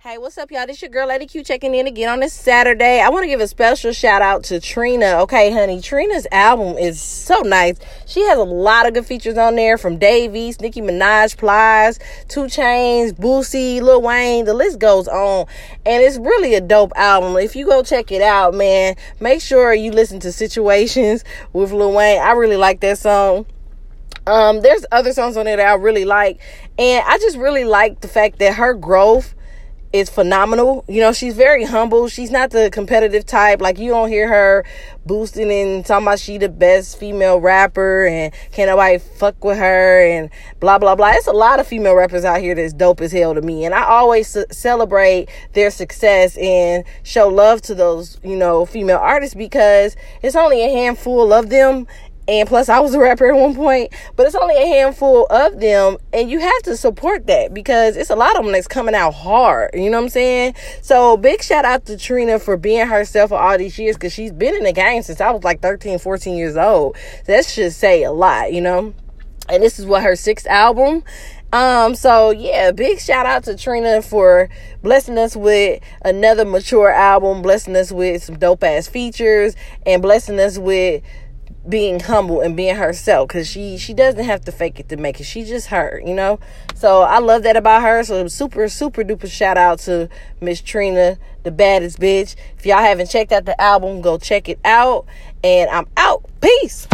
Hey, what's up, y'all? This your girl, Lady Q, checking in again on this Saturday. I want to give a special shout out to Trina. Okay, honey, Trina's album is so nice. She has a lot of good features on there from Dave East, Nicki Minaj, Plies, 2 Chainz, Boosie, Lil Wayne. The list goes on. And it's really a dope album. If you go check it out, man, make sure you listen to Situations with Lil Wayne. I really like that song. Um, there's other songs on there that I really like. And I just really like the fact that her growth is phenomenal. You know, she's very humble. She's not the competitive type. Like you don't hear her boosting and talking about she the best female rapper and can't nobody fuck with her and blah blah blah. It's a lot of female rappers out here that's dope as hell to me, and I always celebrate their success and show love to those you know female artists because it's only a handful of them and plus I was a rapper at one point, but it's only a handful of them and you have to support that because it's a lot of them that's coming out hard, you know what I'm saying? So big shout out to Trina for being herself for all these years cuz she's been in the game since I was like 13, 14 years old. So that should say a lot, you know? And this is what her sixth album um, so yeah, big shout out to Trina for blessing us with another mature album, blessing us with some dope ass features, and blessing us with being humble and being herself because she she doesn't have to fake it to make it. She's just her you know? So i love that about her. So super super duper shout out to miss trina the baddest bitch. If y'all haven't checked out the album go check it out. And i'm out. Peace